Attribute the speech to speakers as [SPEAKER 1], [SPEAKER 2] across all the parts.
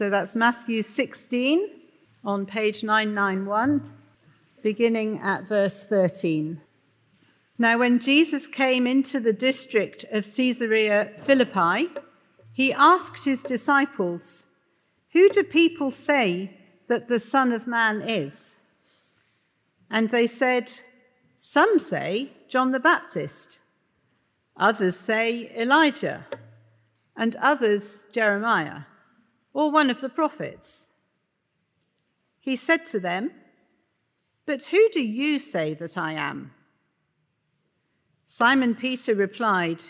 [SPEAKER 1] So that's Matthew 16 on page 991, beginning at verse 13. Now, when Jesus came into the district of Caesarea Philippi, he asked his disciples, Who do people say that the Son of Man is? And they said, Some say John the Baptist, others say Elijah, and others Jeremiah, or one of the prophets. He said to them, But who do you say that I am? Simon Peter replied,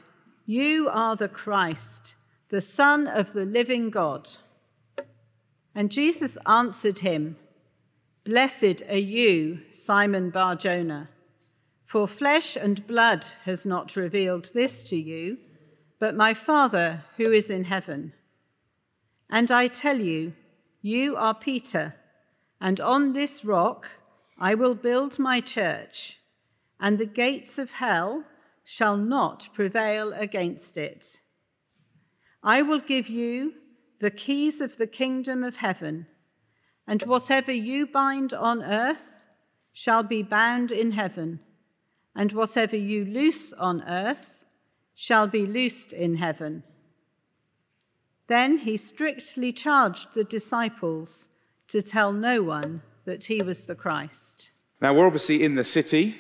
[SPEAKER 1] You are the Christ, the Son of the living God. And Jesus answered him, Blessed are you, Simon Bar Jonah, for flesh and blood has not revealed this to you, but my Father who is in heaven. And I tell you, you are Peter, and on this rock I will build my church and the gates of hell shall not prevail against it. I will give you the keys of the kingdom of heaven, and whatever you bind on earth shall be bound in heaven, and whatever you loose on earth shall be loosed in heaven. Then he strictly charged the disciples to tell no one that he was the Christ.
[SPEAKER 2] Now, we're obviously in the city,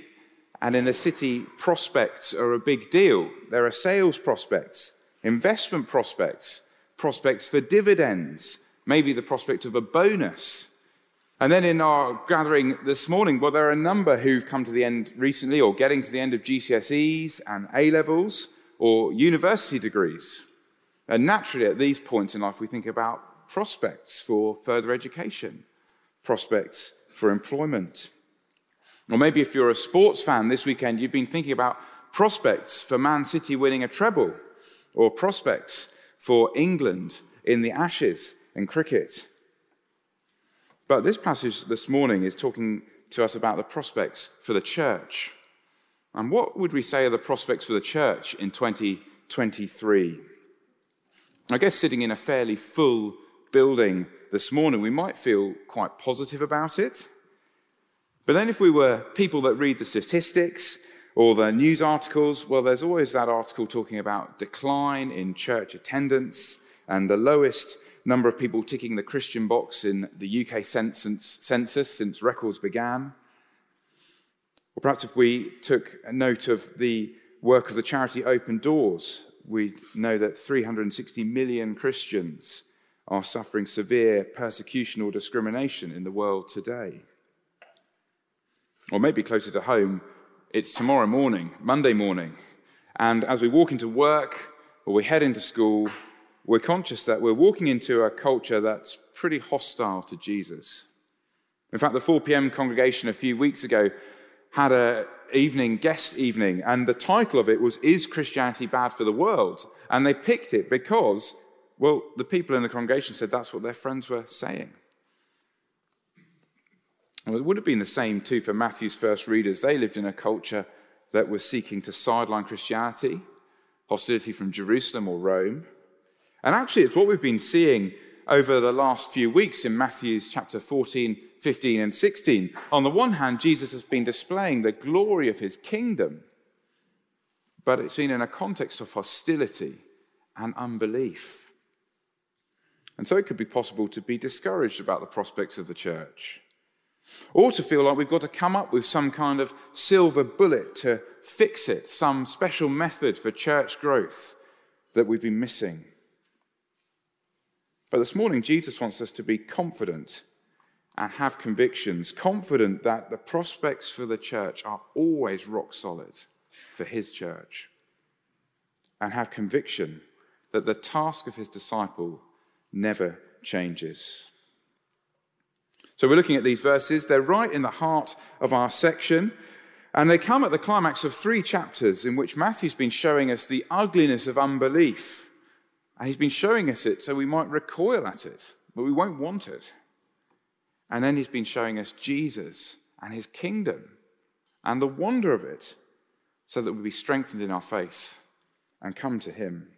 [SPEAKER 2] and in the city, prospects are a big deal. There are sales prospects, investment prospects, prospects for dividends, maybe the prospect of a bonus. And then in our gathering this morning, well, there are a number who've come to the end recently or getting to the end of GCSEs and A levels or university degrees. And naturally, at these points in life, we think about prospects for further education, prospects for employment. Or maybe if you're a sports fan this weekend, you've been thinking about prospects for Man City winning a treble, or prospects for England in the Ashes in cricket. But this passage this morning is talking to us about the prospects for the church. And what would we say are the prospects for the church in 2023? I guess sitting in a fairly full building this morning, we might feel quite positive about it. But then, if we were people that read the statistics or the news articles, well, there's always that article talking about decline in church attendance and the lowest number of people ticking the Christian box in the UK census, since records began. Or perhaps if we took a note of the work of the charity Open Doors, we know that 360 million Christians are suffering severe persecution or discrimination in the world today. Or maybe closer to home, it's tomorrow morning, Monday morning, and as we walk into work or we head into school, we're conscious that we're walking into a culture that's pretty hostile to Jesus. In fact, the 4 p.m. congregation a few weeks ago had a evening, guest evening, and the title of it was Is Christianity Bad for the World? And they picked it because, well, the people in the congregation said that's what their friends were saying. Well, it would have been the same too for Matthew's first readers. They lived in a culture that was seeking to sideline Christianity, hostility from Jerusalem or Rome. And actually, it's what we've been seeing over the last few weeks in Matthew's chapter 14, 15, and 16. On the one hand, Jesus has been displaying the glory of his kingdom, but it's seen in a context of hostility and unbelief. And so it could be possible to be discouraged about the prospects of the church. Or to feel like we've got to come up with some kind of silver bullet to fix it, some special method for church growth that we've been missing. But this morning, Jesus wants us to be confident and have convictions, confident that the prospects for the church are always rock solid for his church, and have conviction that the task of his disciple never changes. So we're looking at these verses. They're right in the heart of our section. And they come at the climax of three chapters in which Matthew's been showing us the ugliness of unbelief. And he's been showing us it so we might recoil at it, but we won't want it. And then he's been showing us Jesus and his kingdom and the wonder of it so that we'll be strengthened in our faith and come to him.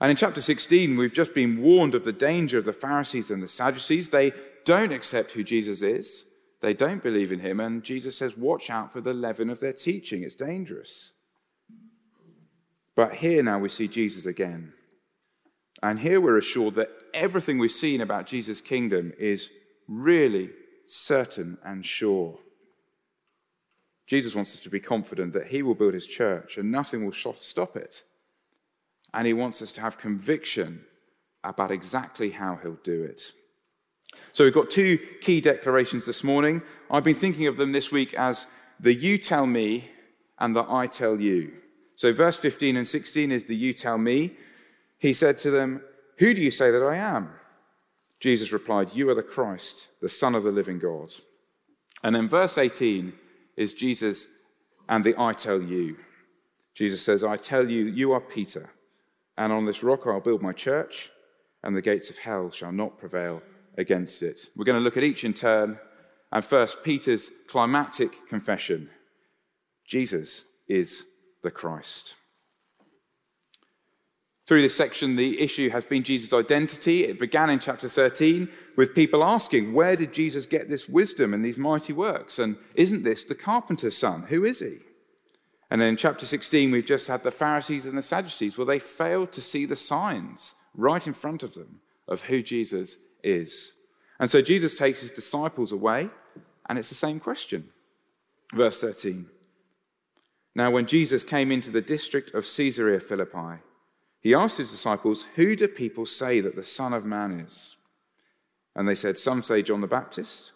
[SPEAKER 2] And in chapter 16, we've just been warned of the danger of the Pharisees and the Sadducees. They don't accept who Jesus is, they don't believe in him. And Jesus says, Watch out for the leaven of their teaching. It's dangerous. But here now we see Jesus again. And here we're assured that everything we've seen about Jesus' kingdom is really certain and sure. Jesus wants us to be confident that he will build his church and nothing will stop it. And he wants us to have conviction about exactly how he'll do it. So we've got two key declarations this morning. I've been thinking of them this week as the you tell me and the I tell you. So verse 15 and 16 is the you tell me. He said to them, Who do you say that I am? Jesus replied, You are the Christ, the Son of the living God. And then verse 18 is Jesus and the I tell you. Jesus says, I tell you, you are Peter, and on this rock I'll build my church, and the gates of hell shall not prevail against it. We're going to look at each in turn. And first, Peter's climactic confession Jesus is the Christ. Through this section, the issue has been Jesus' identity. It began in chapter 13 with people asking, Where did Jesus get this wisdom and these mighty works? And isn't this the carpenter's son? Who is he? And then in chapter 16, we've just had the Pharisees and the Sadducees. Well, they failed to see the signs right in front of them of who Jesus is. And so Jesus takes his disciples away, and it's the same question. Verse 13. Now, when Jesus came into the district of Caesarea Philippi, he asked his disciples, Who do people say that the Son of Man is? And they said, Some say John the Baptist,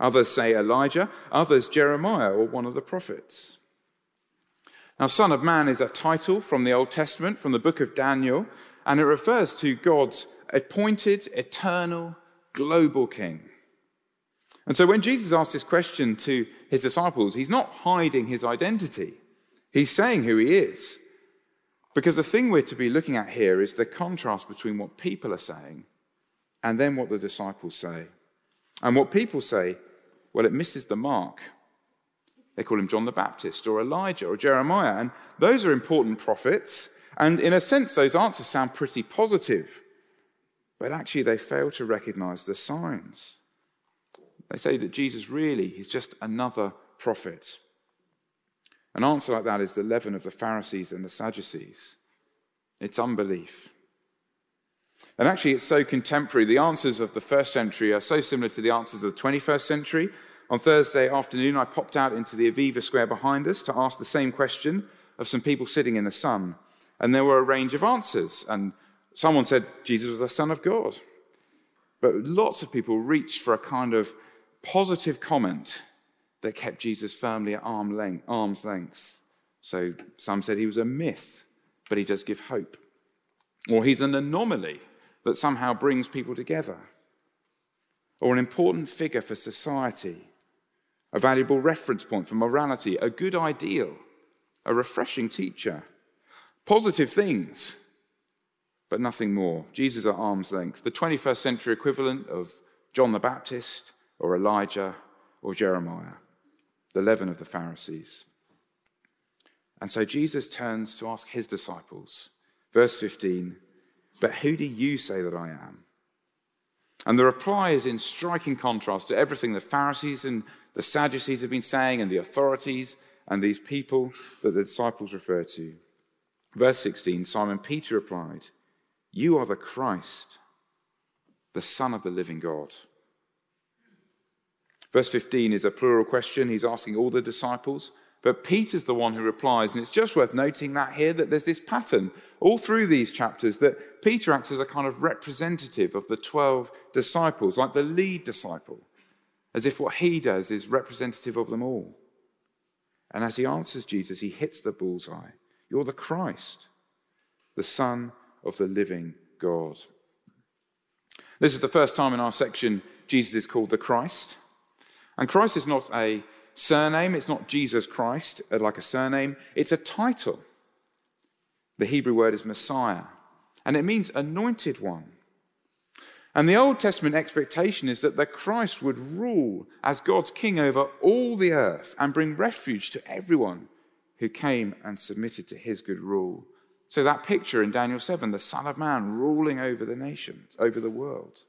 [SPEAKER 2] others say Elijah, others Jeremiah or one of the prophets. Now, Son of Man is a title from the Old Testament, from the book of Daniel, and it refers to God's appointed, eternal, global king. And so when Jesus asked this question to his disciples, he's not hiding his identity. He's saying who he is. Because the thing we're to be looking at here is the contrast between what people are saying and then what the disciples say. And what people say, well, it misses the mark. They call him John the Baptist or Elijah or Jeremiah. And those are important prophets. And in a sense, those answers sound pretty positive. But actually, they fail to recognize the signs. They say that Jesus really is just another prophet. An answer like that is the leaven of the Pharisees and the Sadducees. It's unbelief. And actually, it's so contemporary. The answers of the first century are so similar to the answers of the 21st century. On Thursday afternoon, I popped out into the Aviva Square behind us to ask the same question of some people sitting in the sun. And there were a range of answers. And someone said Jesus was the Son of God. But lots of people reached for a kind of positive comment that kept Jesus firmly at arm length, arm's length. So some said he was a myth, but he does give hope. Or he's an anomaly that somehow brings people together. Or an important figure for society, a valuable reference point for morality, a good ideal, a refreshing teacher. Positive things, but nothing more. Jesus at arm's length, the 21st century equivalent of John the Baptist or Elijah or Jeremiah the leaven of the Pharisees. And so Jesus turns to ask his disciples, verse 15, But who do you say that I am? And the reply is in striking contrast to everything the Pharisees and the Sadducees have been saying, and the authorities and these people that the disciples refer to. Verse 16 Simon Peter replied, You are the Christ, the Son of the living God. Verse 15 is a plural question. He's asking all the disciples, but Peter's the one who replies. And it's just worth noting that here that there's this pattern all through these chapters that Peter acts as a kind of representative of the 12 disciples, like the lead disciple, as if what he does is representative of them all. And as he answers Jesus, he hits the bullseye. You're the Christ, the Son of the living God. This is the first time in our section Jesus is called the Christ. And Christ is not a surname, it's not Jesus Christ uh, like a surname, it's a title. The Hebrew word is Messiah, and it means anointed one. And the Old Testament expectation is that the Christ would rule as God's king over all the earth and bring refuge to everyone who came and submitted to his good rule. So that picture in Daniel 7, the Son of Man ruling over the nations, over the world.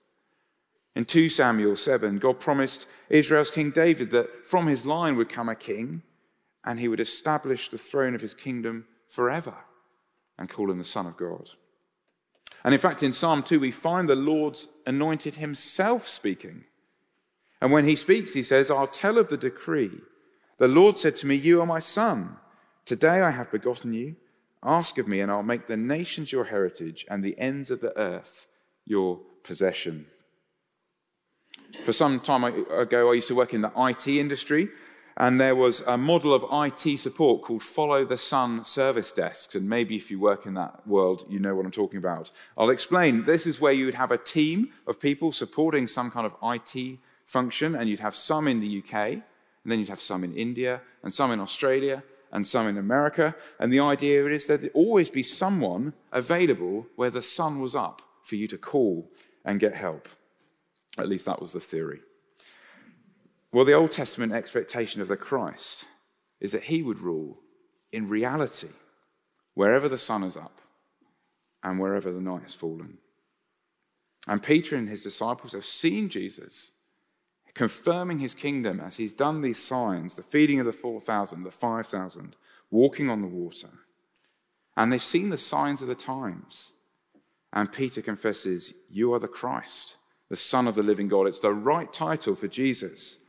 [SPEAKER 2] In 2 Samuel 7, God promised Israel's King David that from his line would come a king and he would establish the throne of his kingdom forever and call him the Son of God. And in fact, in Psalm 2, we find the Lord's anointed himself speaking. And when he speaks, he says, I'll tell of the decree. The Lord said to me, You are my son. Today I have begotten you. Ask of me, and I'll make the nations your heritage and the ends of the earth your possession. For some time ago, I used to work in the IT industry, and there was a model of IT support called Follow the Sun service desks. And maybe if you work in that world, you know what I'm talking about. I'll explain. This is where you would have a team of people supporting some kind of IT function, and you'd have some in the UK, and then you'd have some in India, and some in Australia, and some in America. And the idea is that there'd always be someone available where the sun was up for you to call and get help. At least that was the theory. Well, the Old Testament expectation of the Christ is that he would rule in reality wherever the sun is up and wherever the night has fallen. And Peter and his disciples have seen Jesus confirming his kingdom as he's done these signs the feeding of the 4,000, the 5,000, walking on the water. And they've seen the signs of the times. And Peter confesses, You are the Christ, the Son of the living God. It's the right title for Jesus.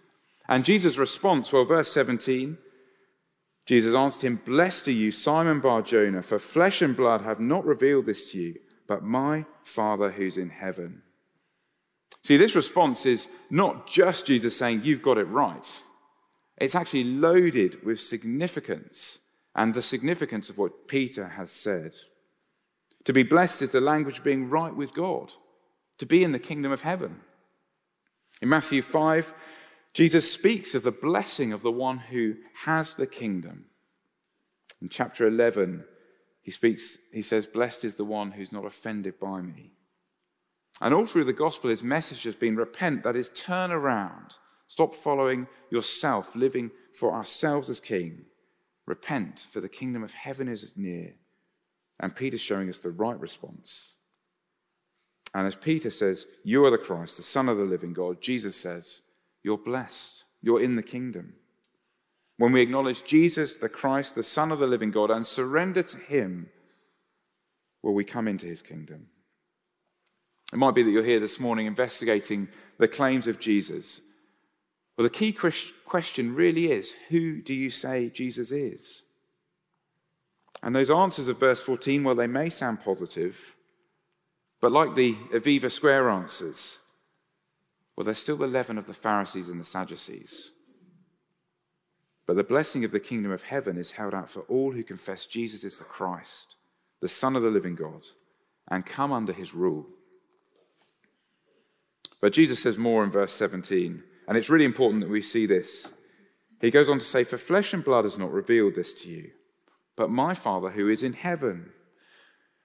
[SPEAKER 2] And Jesus' response, well, verse 17, Jesus answered him, Blessed are you, Simon Bar Jonah, for flesh and blood have not revealed this to you, but my Father who's in heaven. See, this response is not just Jesus saying, You've got it right. It's actually loaded with significance and the significance of what Peter has said. To be blessed is the language of being right with God, to be in the kingdom of heaven. In Matthew 5, Jesus speaks of the blessing of the one who has the kingdom. In chapter 11, he speaks, he says, Blessed is the one who's not offended by me. And all through the gospel, his message has been repent, that is, turn around. Stop following yourself, living for ourselves as king. Repent, for the kingdom of heaven is near. And Peter's showing us the right response. And as Peter says, You are the Christ, the Son of the living God, Jesus says, You're blessed. You're in the kingdom. When we acknowledge Jesus, the Christ, the Son of the living God, and surrender to Him, will we come into His kingdom. It might be that you're here this morning investigating the claims of Jesus. Well, the key question really is who do you say Jesus is? And those answers of verse 14, well, they may sound positive, but like the Aviva Square answers, well, they're still the leaven of the Pharisees and the Sadducees. But the blessing of the kingdom of heaven is held out for all who confess Jesus is the Christ, the Son of the living God, and come under his rule. But Jesus says more in verse 17, and it's really important that we see this. He goes on to say, For flesh and blood has not revealed this to you, but my Father who is in heaven.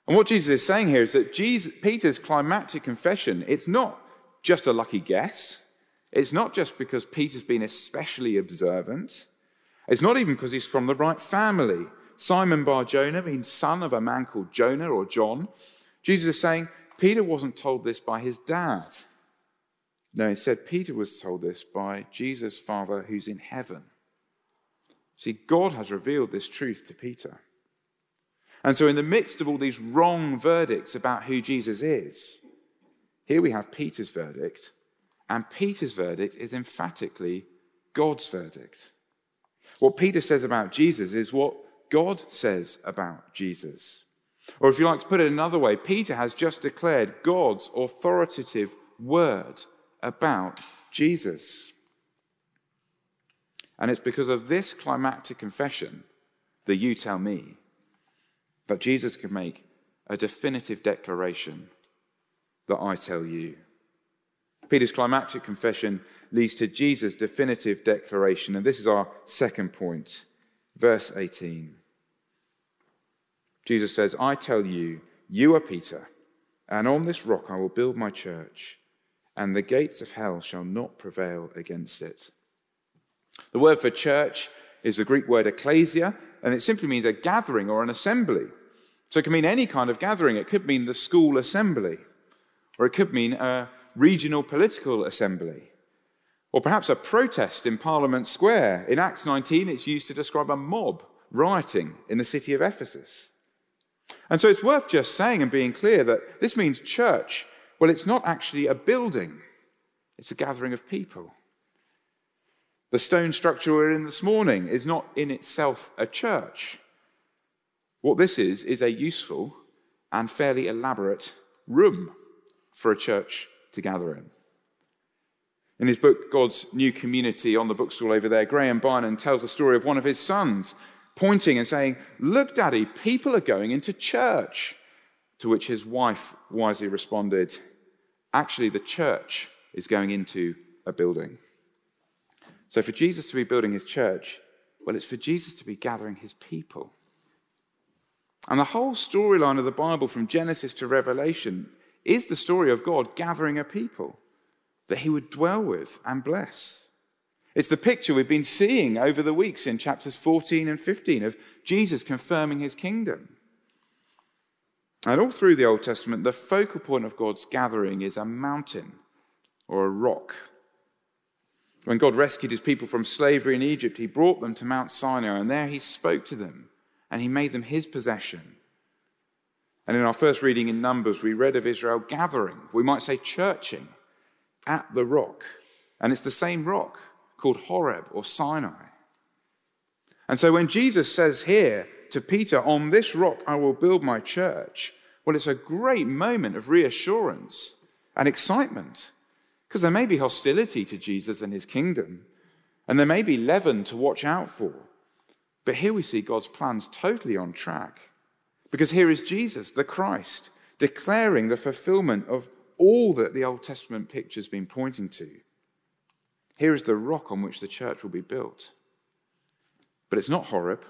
[SPEAKER 2] And what Jesus is saying here is that Jesus, Peter's climactic confession, it's not just a lucky guess. It's not just because Peter's been especially observant. It's not even because he's from the right family. Simon Bar Jonah means son of a man called Jonah or John. Jesus is saying Peter wasn't told this by his dad. No, instead, Peter was told this by Jesus' Father who's in heaven. See, God has revealed this truth to Peter. And so, in the midst of all these wrong verdicts about who Jesus is, here we have Peter's verdict, and Peter's verdict is emphatically God's verdict. What Peter says about Jesus is what God says about Jesus. Or if you like to put it another way, Peter has just declared God's authoritative word about Jesus. And it's because of this climactic confession that you tell me that Jesus can make a definitive declaration that I tell you. Peter's climactic confession leads to Jesus' definitive declaration, and this is our second point. Verse 18. Jesus says, I tell you, you are Peter, and on this rock I will build my church and the gates of hell shall not prevail against it. The word for church is the Greek word ecclesia, and it simply means a gathering or an assembly. So it can mean any kind of gathering. It could mean the school assembly, or it could mean a regional political assembly, or perhaps a protest in Parliament Square. In Acts 19, it's used to describe a mob rioting in the city of Ephesus. And so it's worth just saying and being clear that this means church. Well, it's not actually a building, it's a gathering of people. The stone structure we're in this morning is not in itself a church. What this is, is a useful and fairly elaborate room for a church to gather in. In his book, God's New Community, on the bookstall over there, Graham Beynon tells the story of one of his sons pointing and saying, Look, Daddy, people are going into church. To which his wife wisely responded, Actually, the church is going into a building. So, for Jesus to be building his church, well, it's for Jesus to be gathering his people. And the whole storyline of the Bible from Genesis to Revelation is the story of God gathering a people that he would dwell with and bless. It's the picture we've been seeing over the weeks in chapters 14 and 15 of Jesus confirming his kingdom. And all through the Old Testament, the focal point of God's gathering is a mountain or a rock. When God rescued his people from slavery in Egypt, he brought them to Mount Sinai, and there he spoke to them, and he made them his possession. And in our first reading in Numbers, we read of Israel gathering, we might say churching, at the rock. And it's the same rock called Horeb or Sinai. And so when Jesus says here to Peter, On this rock I will build my church, well, it's a great moment of reassurance and excitement because there may be hostility to Jesus and his kingdom, and there may be leaven to watch out for. But here we see God's plans totally on track. Because here is Jesus, the Christ, declaring the fulfillment of all that the Old Testament picture's been pointing to. Here is the rock on which the church will be built. But it's not Horeb.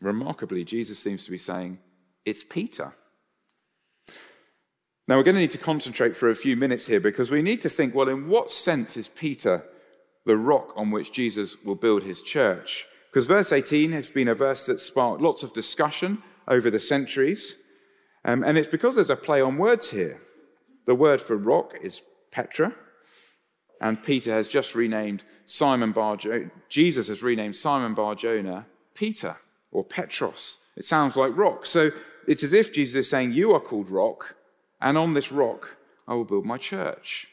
[SPEAKER 2] Remarkably, Jesus seems to be saying, it's Peter. Now, we're going to need to concentrate for a few minutes here because we need to think well, in what sense is Peter the rock on which Jesus will build his church? Because verse 18 has been a verse that sparked lots of discussion over the centuries. Um, and it's because there's a play on words here. The word for rock is Petra, and Peter has just renamed Simon Bar Jesus has renamed Simon Bar Jonah Peter or Petros. It sounds like rock. So it's as if Jesus is saying, You are called rock, and on this rock I will build my church.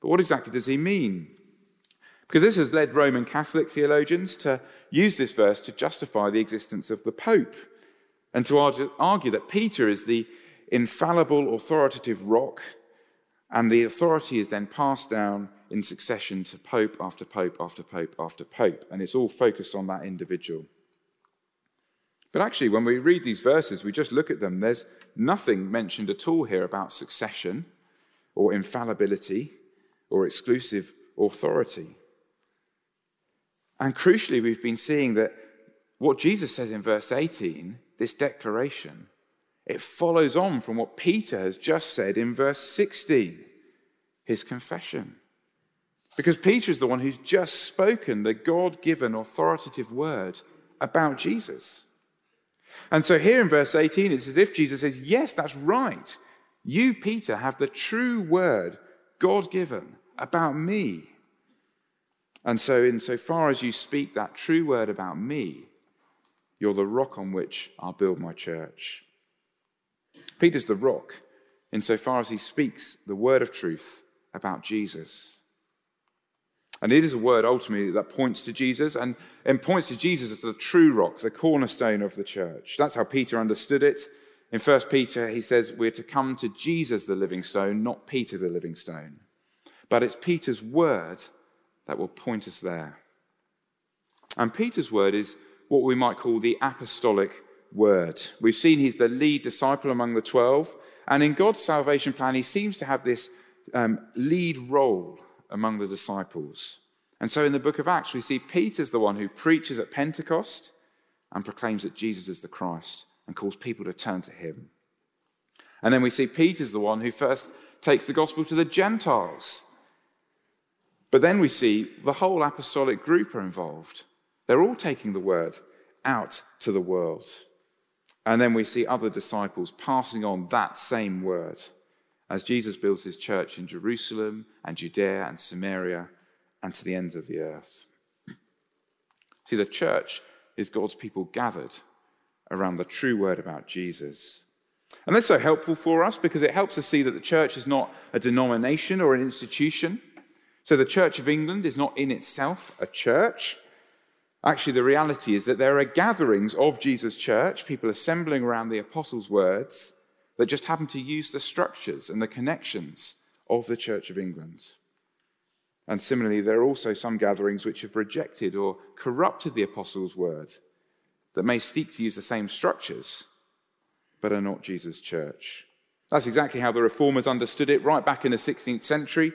[SPEAKER 2] But what exactly does he mean? Because this has led Roman Catholic theologians to use this verse to justify the existence of the Pope and to argue that Peter is the infallible authoritative rock, and the authority is then passed down in succession to Pope after Pope after Pope after Pope, and it's all focused on that individual. But actually, when we read these verses, we just look at them, there's nothing mentioned at all here about succession or infallibility or exclusive authority. And crucially, we've been seeing that what Jesus says in verse 18, this declaration, it follows on from what Peter has just said in verse 16, his confession. Because Peter is the one who's just spoken the God given authoritative word about Jesus. And so here in verse 18, it's as if Jesus says, Yes, that's right. You, Peter, have the true word, God given, about me. And so, insofar as you speak that true word about me, you're the rock on which I'll build my church. Peter's the rock insofar as he speaks the word of truth about Jesus. And it is a word ultimately that points to Jesus and, and points to Jesus as the true rock, the cornerstone of the church. That's how Peter understood it. In 1 Peter, he says we're to come to Jesus, the living stone, not Peter, the living stone. But it's Peter's word that will point us there. And Peter's word is what we might call the apostolic word. We've seen he's the lead disciple among the 12. And in God's salvation plan, he seems to have this um, lead role among the disciples. And so in the book of Acts, we see Peter's the one who preaches at Pentecost and proclaims that Jesus is the Christ and calls people to turn to him. And then we see Peter's the one who first takes the gospel to the Gentiles. But then we see the whole apostolic group are involved. They're all taking the word out to the world. And then we see other disciples passing on that same word as Jesus builds his church in Jerusalem and Judea and Samaria and to the ends of the earth. See, the church is God's people gathered around the true word about Jesus. And that's so helpful for us because it helps us see that the church is not a denomination or an institution. So the Church of England is not in itself a church. Actually, the reality is that there are gatherings of Jesus' church, people assembling around the apostles' words, that just happen to use the structures and the connections of the Church of England. And similarly, there are also some gatherings which have rejected or corrupted the apostles' word that may seek to use the same structures, but are not Jesus' church. That's exactly how the reformers understood it right back in the 16th century.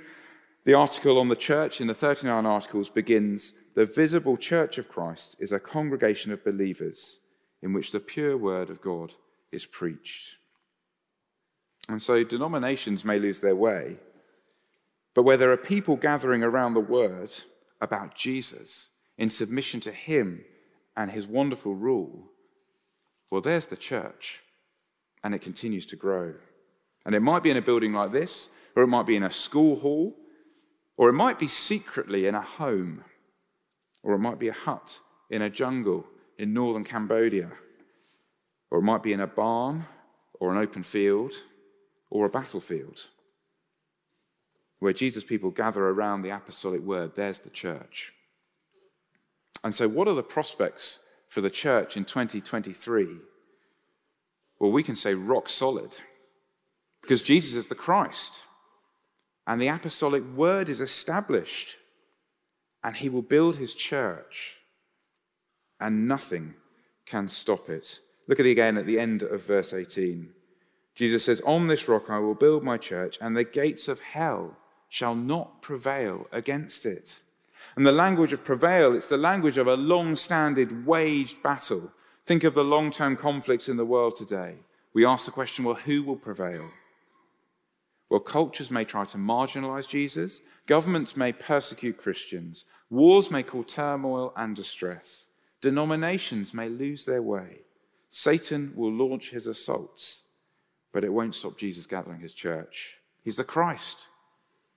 [SPEAKER 2] The article on the church in the 39 articles begins The visible church of Christ is a congregation of believers in which the pure word of God is preached. And so denominations may lose their way, but where there are people gathering around the word about Jesus in submission to him and his wonderful rule, well, there's the church, and it continues to grow. And it might be in a building like this, or it might be in a school hall or it might be secretly in a home, or it might be a hut in a jungle in northern Cambodia, or it might be in a barn, or an open field, or a battlefield. Where Jesus' people gather around the apostolic word, there's the church. And so, what are the prospects for the church in 2023? Well, we can say rock solid, because Jesus is the Christ and the apostolic word is established, and he will build his church, and nothing can stop it. Look at it again at the end of verse 18. Jesus says, On this rock I will build my church, and the gates of hell shall not prevail against it. And the language of prevail, it's the language of a long standing, waged battle. Think of the long term conflicts in the world today. We ask the question well, who will prevail? Well, cultures may try to marginalize Jesus, governments may persecute Christians, wars may cause turmoil and distress, denominations may lose their way. Satan will launch his assaults, but it won't stop Jesus gathering his church. He's the Christ.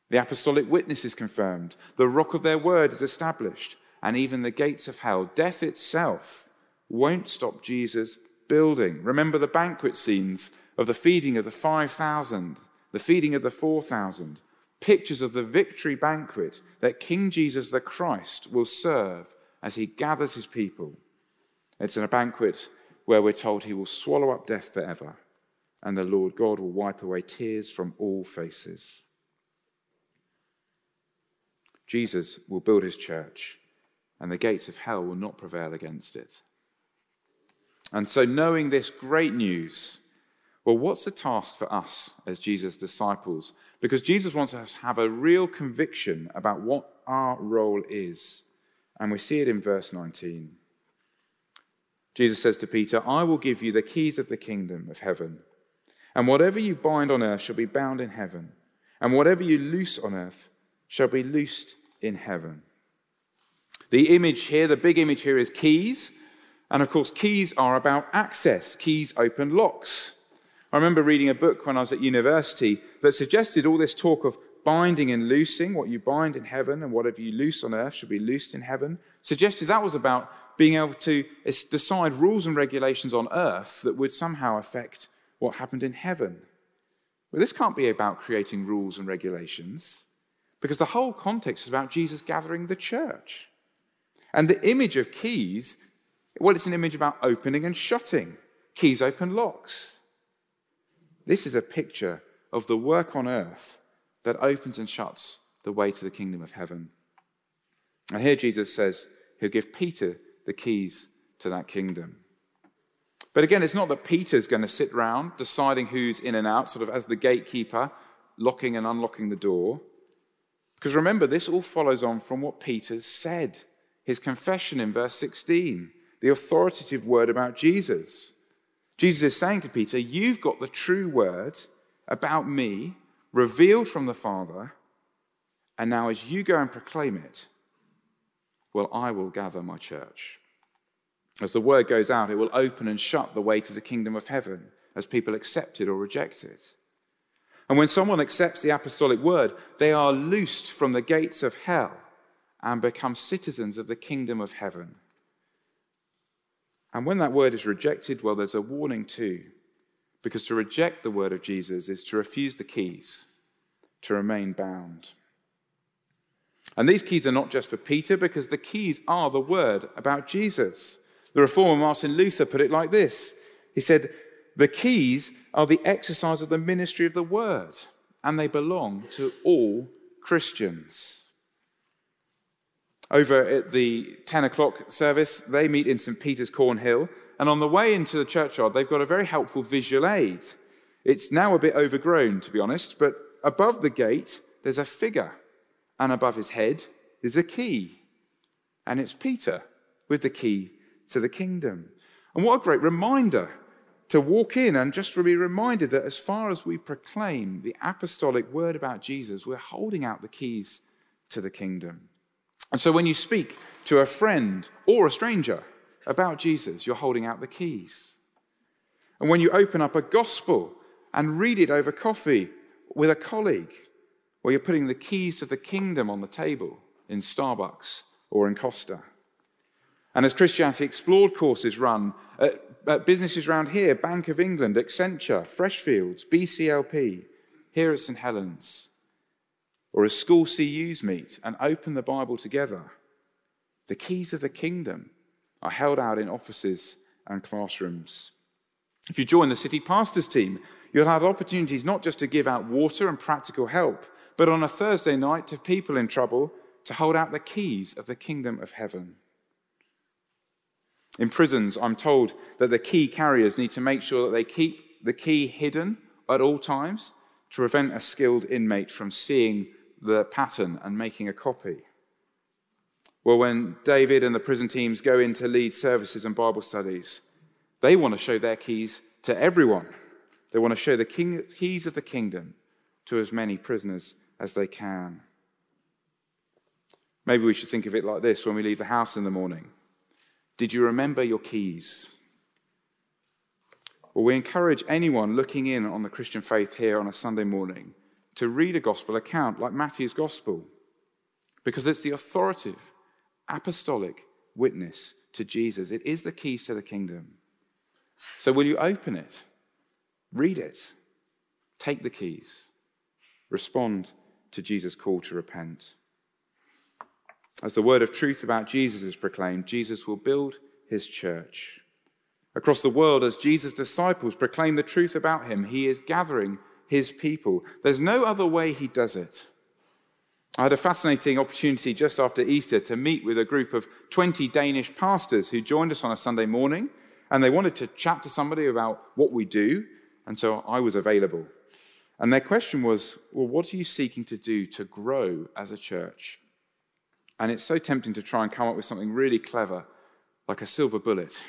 [SPEAKER 2] The apostolic witness is confirmed, the rock of their word is established, and even the gates of hell, death itself, won't stop Jesus building. Remember the banquet scenes of the feeding of the 5,000 the feeding of the 4,000, pictures of the victory banquet that King Jesus the Christ will serve as he gathers his people. It's in a banquet where we're told he will swallow up death forever, and the Lord God will wipe away tears from all faces. Jesus will build his church, and the gates of hell will not prevail against it. And so, knowing this great news, well, what's the task for us as Jesus' disciples? Because Jesus wants us to have a real conviction about what our role is. And we see it in verse 19. Jesus says to Peter, I will give you the keys of the kingdom of heaven. And whatever you bind on earth shall be bound in heaven, and whatever you loose on earth shall be loosed in heaven. The image here, the big image here is keys. And of course, keys are about access. Keys open locks. I remember reading a book when I was at university that suggested all this talk of binding and loosing, what you bind in heaven and whatever you loose on earth should be loosed in heaven, suggested that was about being able to decide rules and regulations on earth that would somehow affect what happened in heaven. Well, this can't be about creating rules and regulations because the whole context is about Jesus gathering the church. And the image of keys, well, it's an image about opening and shutting. Keys open locks. This is a picture of the work on earth that opens and shuts the way to the kingdom of heaven. And here Jesus says he'll give Peter the keys to that kingdom. But again, it's not that Peter's going to sit round deciding who's in and out, sort of as the gatekeeper, locking and unlocking the door. Because remember, this all follows on from what Peter said, his confession in verse 16, the authoritative word about Jesus. Jesus is saying to Peter, You've got the true word about me, revealed from the Father, and now as you go and proclaim it, well, I will gather my church. As the word goes out, it will open and shut the way to the kingdom of heaven as people accept it or reject it. And when someone accepts the apostolic word, they are loosed from the gates of hell and become citizens of the kingdom of heaven. And when that word is rejected, well, there's a warning too. Because to reject the word of Jesus is to refuse the keys, to remain bound. And these keys are not just for Peter, because the keys are the word about Jesus. The reformer Martin Luther put it like this He said, The keys are the exercise of the ministry of the word, and they belong to all Christians. Over at the 10 o'clock service, they meet in St. Peter's Cornhill, and on the way into the churchyard, they've got a very helpful visual aid. It's now a bit overgrown, to be honest, but above the gate, there's a figure, and above his head is a key. And it's Peter with the key to the kingdom. And what a great reminder to walk in and just to be reminded that as far as we proclaim the apostolic word about Jesus, we're holding out the keys to the kingdom. And so when you speak to a friend or a stranger about Jesus, you're holding out the keys. And when you open up a gospel and read it over coffee with a colleague, well, you're putting the keys of the kingdom on the table in Starbucks or in Costa. And as Christianity Explored courses run at, at businesses around here, Bank of England, Accenture, Freshfields, BCLP, here at St. Helens, or as school CUs meet and open the Bible together, the keys of the kingdom are held out in offices and classrooms. If you join the city pastors team, you'll have opportunities not just to give out water and practical help, but on a Thursday night to people in trouble to hold out the keys of the kingdom of heaven. In prisons, I'm told that the key carriers need to make sure that they keep the key hidden at all times to prevent a skilled inmate from seeing the pattern and making a copy. Well, when David and the prison teams go in to lead services and Bible studies, they want to show their keys to everyone. They want to show the king, keys of the kingdom to as many prisoners as they can. Maybe we should think of it like this when we leave the house in the morning. Did you remember your keys? Well, we encourage anyone looking in on the Christian faith here on a Sunday morning to read a gospel account like Matthew's gospel because it's the authoritative, apostolic witness to Jesus. It is the keys to the kingdom. So, will you open it? Read it. Take the keys. Respond to Jesus' call to repent. As the word of truth about Jesus is proclaimed, Jesus will build his church. Across the world, as Jesus' disciples proclaim the truth about him, he is gathering his people. There's no other way he does it. I had a fascinating opportunity just after Easter to meet with a group of 20 Danish pastors who joined us on a Sunday morning, and they wanted to chat to somebody about what we do, and so I was available. And their question was, Well, what are you seeking to do to grow as a church? And it's so tempting to try and come up with something really clever, like a silver bullet.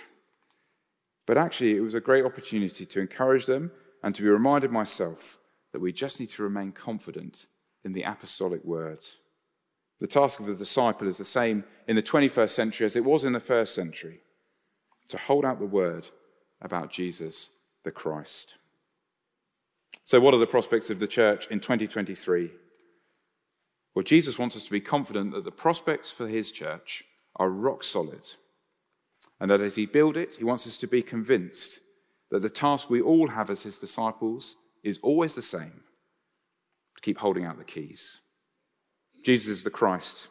[SPEAKER 2] But actually, it was a great opportunity to encourage them and to be reminded myself that we just need to remain confident in the apostolic word. The task of the disciple is the same in the 21st century as it was in the first century to hold out the word about Jesus the Christ. So, what are the prospects of the church in 2023? Well, Jesus wants us to be confident that the prospects for his church are rock solid, and that as he builds it, he wants us to be convinced that the task we all have as his disciples is always the same to keep holding out the keys. Jesus is the Christ.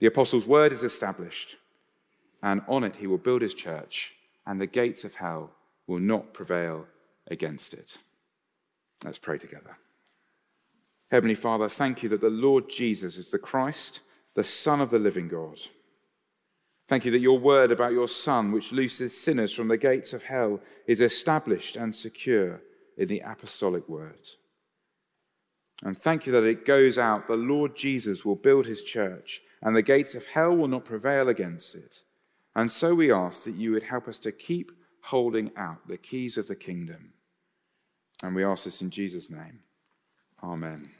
[SPEAKER 2] The apostles' word is established, and on it he will build his church, and the gates of hell will not prevail against it. Let's pray together. Heavenly Father, thank you that the Lord Jesus is the Christ, the Son of the living God. Thank you that your word about your Son, which looses sinners from the gates of hell, is established and secure in the apostolic word. And thank you that it goes out. The Lord Jesus will build his church, and the gates of hell will not prevail against it. And so we ask that you would help us to keep holding out the keys of the kingdom. And we ask this in Jesus' name. Amen.